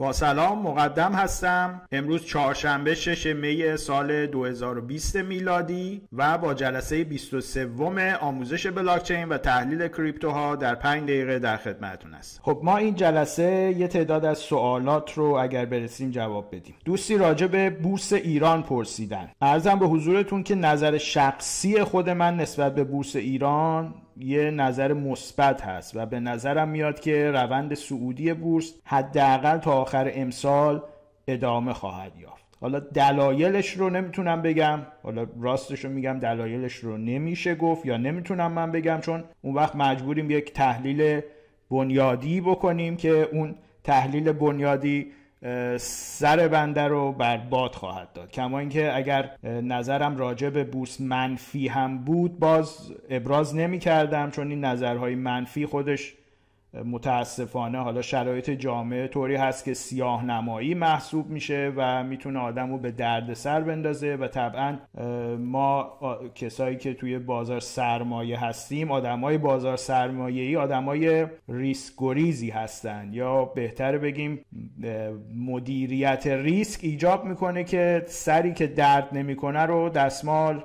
با سلام مقدم هستم. امروز چهارشنبه 6 می سال 2020 میلادی و با جلسه 23 آموزش بلاکچین و تحلیل کریپتوها در 5 دقیقه در خدمتتون است خب ما این جلسه یه تعداد از سوالات رو اگر برسیم جواب بدیم. دوستی راجع به بورس ایران پرسیدن. ارزم به حضورتون که نظر شخصی خود من نسبت به بورس ایران یه نظر مثبت هست و به نظرم میاد که روند سعودی بورس حداقل تا آخر امسال ادامه خواهد یافت. حالا دلایلش رو نمی‌تونم بگم. حالا راستش رو میگم دلایلش رو نمیشه گفت یا نمی‌تونم من بگم چون اون وقت مجبوریم یک تحلیل بنیادی بکنیم که اون تحلیل بنیادی سر بنده رو بر باد خواهد داد. کما اینکه اگر نظرم راجع به بورس منفی هم بود باز ابراز نمی کردم چون این نظرهای منفی خودش متاسفانه حالا شرایط جامعه طوری هست که سیاه نمایی محسوب میشه و می‌تونه آدم رو به درد سر بندازه و طبعا ما کسایی که توی بازار سرمایه هستیم آدمای بازار سرمایه ای آدمای ریسک گریزی هستن یا بهتر بگیم مدیریت ریسک ایجاب می‌کنه که سری که درد نمی‌کنه رو دستمال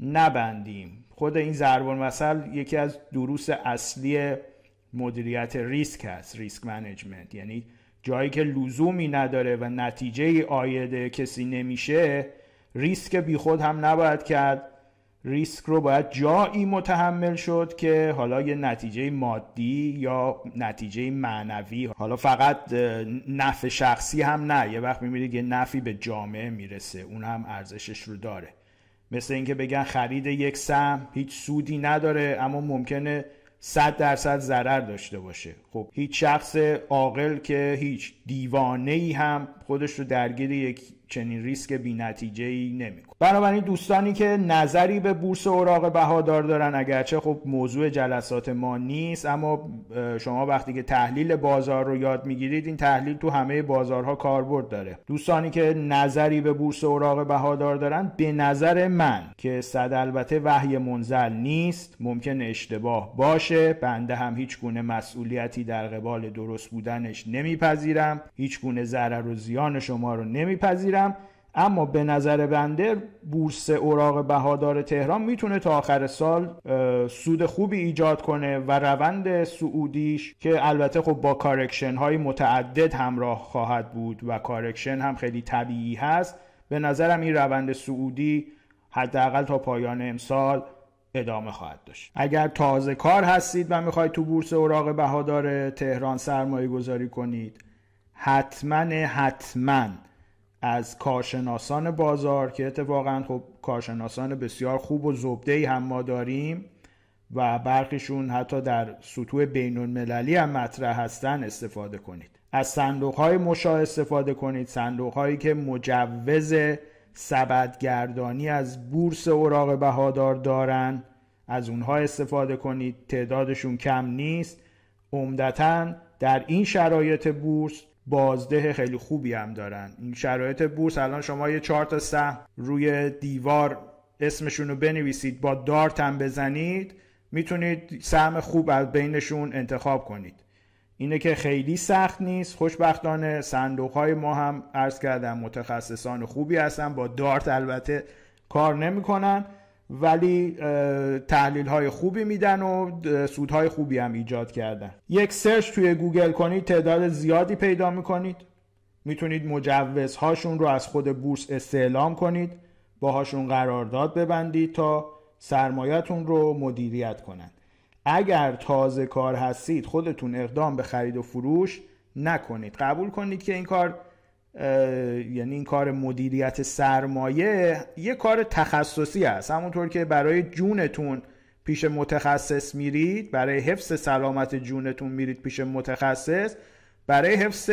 نبندیم. خود این ضرب المثل یکی از دروس اصلی مدیریت ریسک هست risk management. یعنی جایی که لزومی نداره و نتیجه عاید کسی نمیشه ریسک بیخود هم نباید کرد. ریسک رو باید جایی متحمل شد که حالا یه نتیجه مادی یا نتیجه معنوی. حالا فقط نفع شخصی هم نه. یه وقت می‌بینید یه نفعی به جامعه می‌رسه. اون هم ارزشش رو داره. مثل اینکه بگن خرید یک سهم هیچ سودی نداره اما ممکنه 100 درصد ضرر داشته باشه. خب هیچ شخص عاقل که هیچ دیوانه ای هم خودش رو درگیر یک چنین ریسک بی نتیجه ای نمی‌کنه. بنابراین دوستانی که نظری به بورس اوراق بهادار دارن اگرچه خب موضوع جلسات ما نیست اما شما وقتی که تحلیل بازار رو یاد می‌گیرید این تحلیل تو همه بازارها کاربرد داره. دوستانی که نظری به بورس اوراق بهادار دارن به نظر من که صد البته وحی منزل نیست ممکن اشتباه باشه بنده هم هیچ گونه مسئولیتی در قبال درست بودنش نمیپذیرم هیچ گونه ضرر و زیان شما رو نمیپذیرم اما به نظر بنده بورس اوراق بهادار تهران می‌تونه تا آخر سال سود خوبی ایجاد کنه و روند صعودیش که البته خب با correction های متعدد همراه خواهد بود و correction هم خیلی طبیعی هست به نظرم این روند صعودی حداقل تا پایان امسال ادامه خواهد داشت. اگر تازه کار هستید و می‌خواید تو بورس اوراق بهادار تهران سرمایه گذاری کنید حتما حتما از کارشناسان بازار که اتفاقا خب کارشناسان بسیار خوب و زبده هم ما داریم و برخیشون حتی در سطوح بین المللی هم مطرح هستن استفاده کنید. از صندوق های مشا استفاده کنید. صندوق هایی که مجوز سبدگردانی از بورس اوراق بهادار دارن از اونها استفاده کنید. تعدادشون کم نیست. عمدتا در این شرایط بورس بازده خیلی خوبی هم دارن. این شرایط بورس الان شما یه چهار تا سهم روی دیوار اسمشون رو بنویسید با دارت هم بزنید می‌تونید سهم خوب از بینشون انتخاب کنید. اینه که خیلی سخت نیست خوشبختانه صندوق های ما هم عرض کردم متخصصان خوبی هستن با دارت البته کار نمی‌کنن. ولی تحلیل های خوبی میدن و سودهای خوبی هم ایجاد کردن. یک search توی گوگل کنید تعداد زیادی پیدا می‌کنید. می‌تونید مجوزهاشون رو از خود بورس استعلام کنید باهاشون قرارداد ببندید تا سرمایتون رو مدیریت کنند اگر تازه کار هستید خودتون اقدام به خرید و فروش نکنید. قبول کنید که این کار یعنی این کار مدیریت سرمایه یه کار تخصصی است. همونطور که برای جونتون پیش متخصص میرید برای حفظ سلامت جونتون میرید پیش متخصص برای حفظ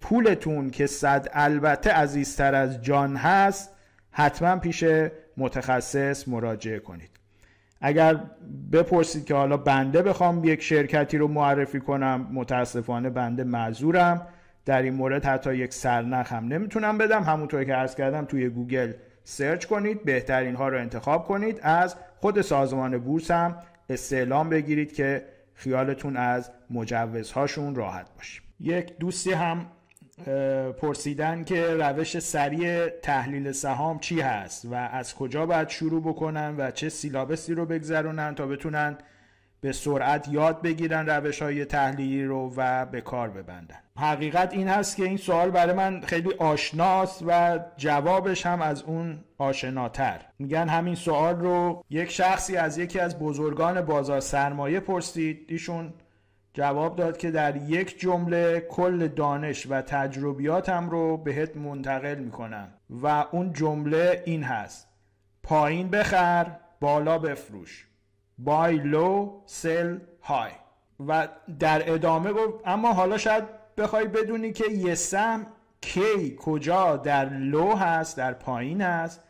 پولتون که صد البته عزیزتر از جان هست حتما پیش متخصص مراجعه کنید. اگر بپرسید که حالا بنده بخوام یک شرکتی رو معرفی کنم متاسفانه بنده معذورم. در این مورد حتی یک سرنخ هم نمی‌تونم بدم همونطور که عرض کردم توی گوگل سرچ کنید بهترین ها رو انتخاب کنید. از خود سازمان بورس هم استعلام بگیرید که خیالتون از مجوزهاشون راحت باشه. یک دوستی هم پرسیدن که روش سریع تحلیل سهام چی هست و از کجا باید شروع بکنن و چه سیلابسی رو بگذرونن تا بتونن به سرعت یاد بگیرن روش های تحلیلی رو و به کار ببندن. حقیقت این هست که این سوال برای من خیلی آشناست و جوابش هم از اون آشناتر. میگن همین سوال رو یک شخصی از یکی از بزرگان بازار سرمایه پرسید. ایشون جواب داد که در یک جمله کل دانش و تجربیاتم رو بهت منتقل می‌کنم و اون جمله این هست. پایین بخر بالا بفروش. Buy low sell high و در ادامه گفت اما حالا شاید بخوای بدونی که یه سهم کی کجا در لو هست در پایین هست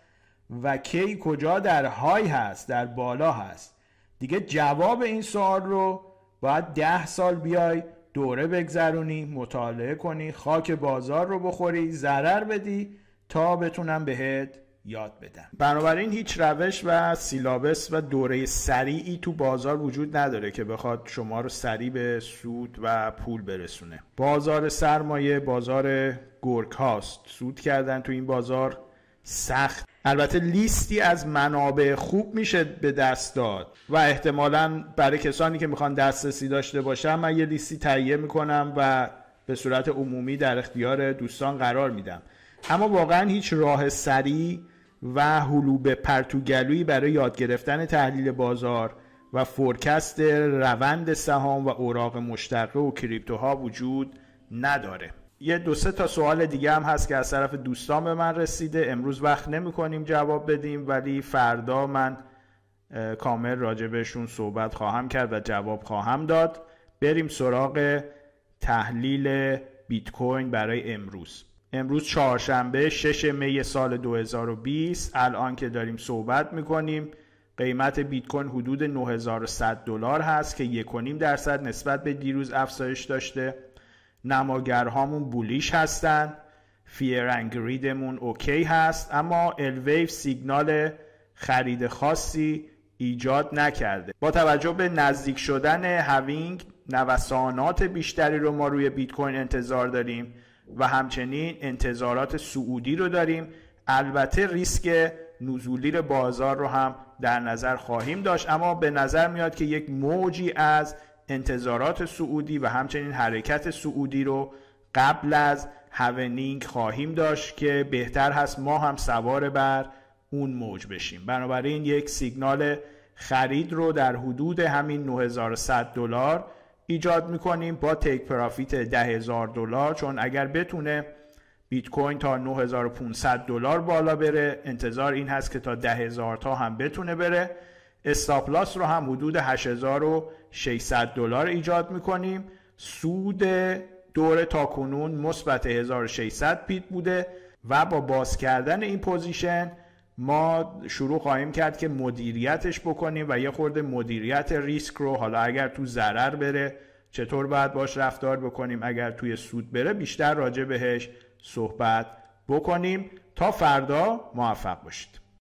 و کی کجا در های هست در بالا هست. دیگه جواب این سوال رو باید ده سال بیای دوره بگذرونی مطالعه کنی خاک بازار رو بخوری ضرر بدی تا بتونم بهت یاد بدم. بنابراین هیچ روش و سیلابس و دوره سریعی تو بازار وجود نداره که بخواد شما رو سریع به سود و پول برسونه. بازار سرمایه بازار گرگ هاست. سود کردن تو این بازار سخت. البته لیستی از منابع خوب میشه به دست داد و احتمالا برای کسانی که می‌خوان دسترسی داشته باشن من یه لیستی تهیه می‌کنم و به صورت عمومی در اختیار دوستان قرار میدم. اما واقعا هیچ راه سریع و حلوب پرتوگلویی برای یاد گرفتن تحلیل بازار و فورکست روند سهام و اوراق مشتقه و کریپتوها وجود نداره. یه دو سه تا سوال دیگه هم هست که از طرف دوستان به من رسیده. امروز وقت نمی کنیم جواب بدیم ولی فردا من کامل بهشون صحبت خواهم کرد و جواب خواهم داد. بریم سراغ تحلیل بیت کوین برای امروز. امروز چهارشنبه 6 می سال 2020 الان که داریم صحبت می‌کنیم قیمت بیت کوین حدود 9100 دلار هست که 1.5 درصد نسبت به دیروز افزایش داشته. نماگرهامون bullish هستن. fear and greed مون OK هست. اما ElWave سیگنال خرید خاصی ایجاد نکرده. با توجه به نزدیک شدن halving نوسانات بیشتری رو ما روی بیت کوین انتظار داریم. و همچنین انتظارات صعودی رو داریم. البته ریسک نزولی بازار رو هم در نظر خواهیم داشت اما به نظر میاد که یک موجی از انتظارات سعودی و همچنین حرکت سعودی رو قبل از هونینگ خواهیم داشت که بهتر هست ما هم سوار بر اون موج بشیم. بنابراین یک سیگنال خرید رو در حدود همین 9100 دلار ایجاد می‌کنیم با تیک پرافیت 10000 دلار چون اگر بتونه بیت کوین تا 9500 دلار بالا بره انتظار این هست که تا 10000 تا هم بتونه بره. stop loss رو هم حدود 8600 دلار ایجاد می‌کنیم. سود دور تاکنون مثبت 1600 pip بوده و با باز کردن این position ما شروع خواهیم کرد که مدیریتش بکنیم و یه خورده مدیریت ریسک رو حالا اگر تو ضرر بره چطور باید باش رفتار بکنیم؟ اگر توی سود بره بیشتر راجع بهش صحبت بکنیم. تا فردا موفق باشید.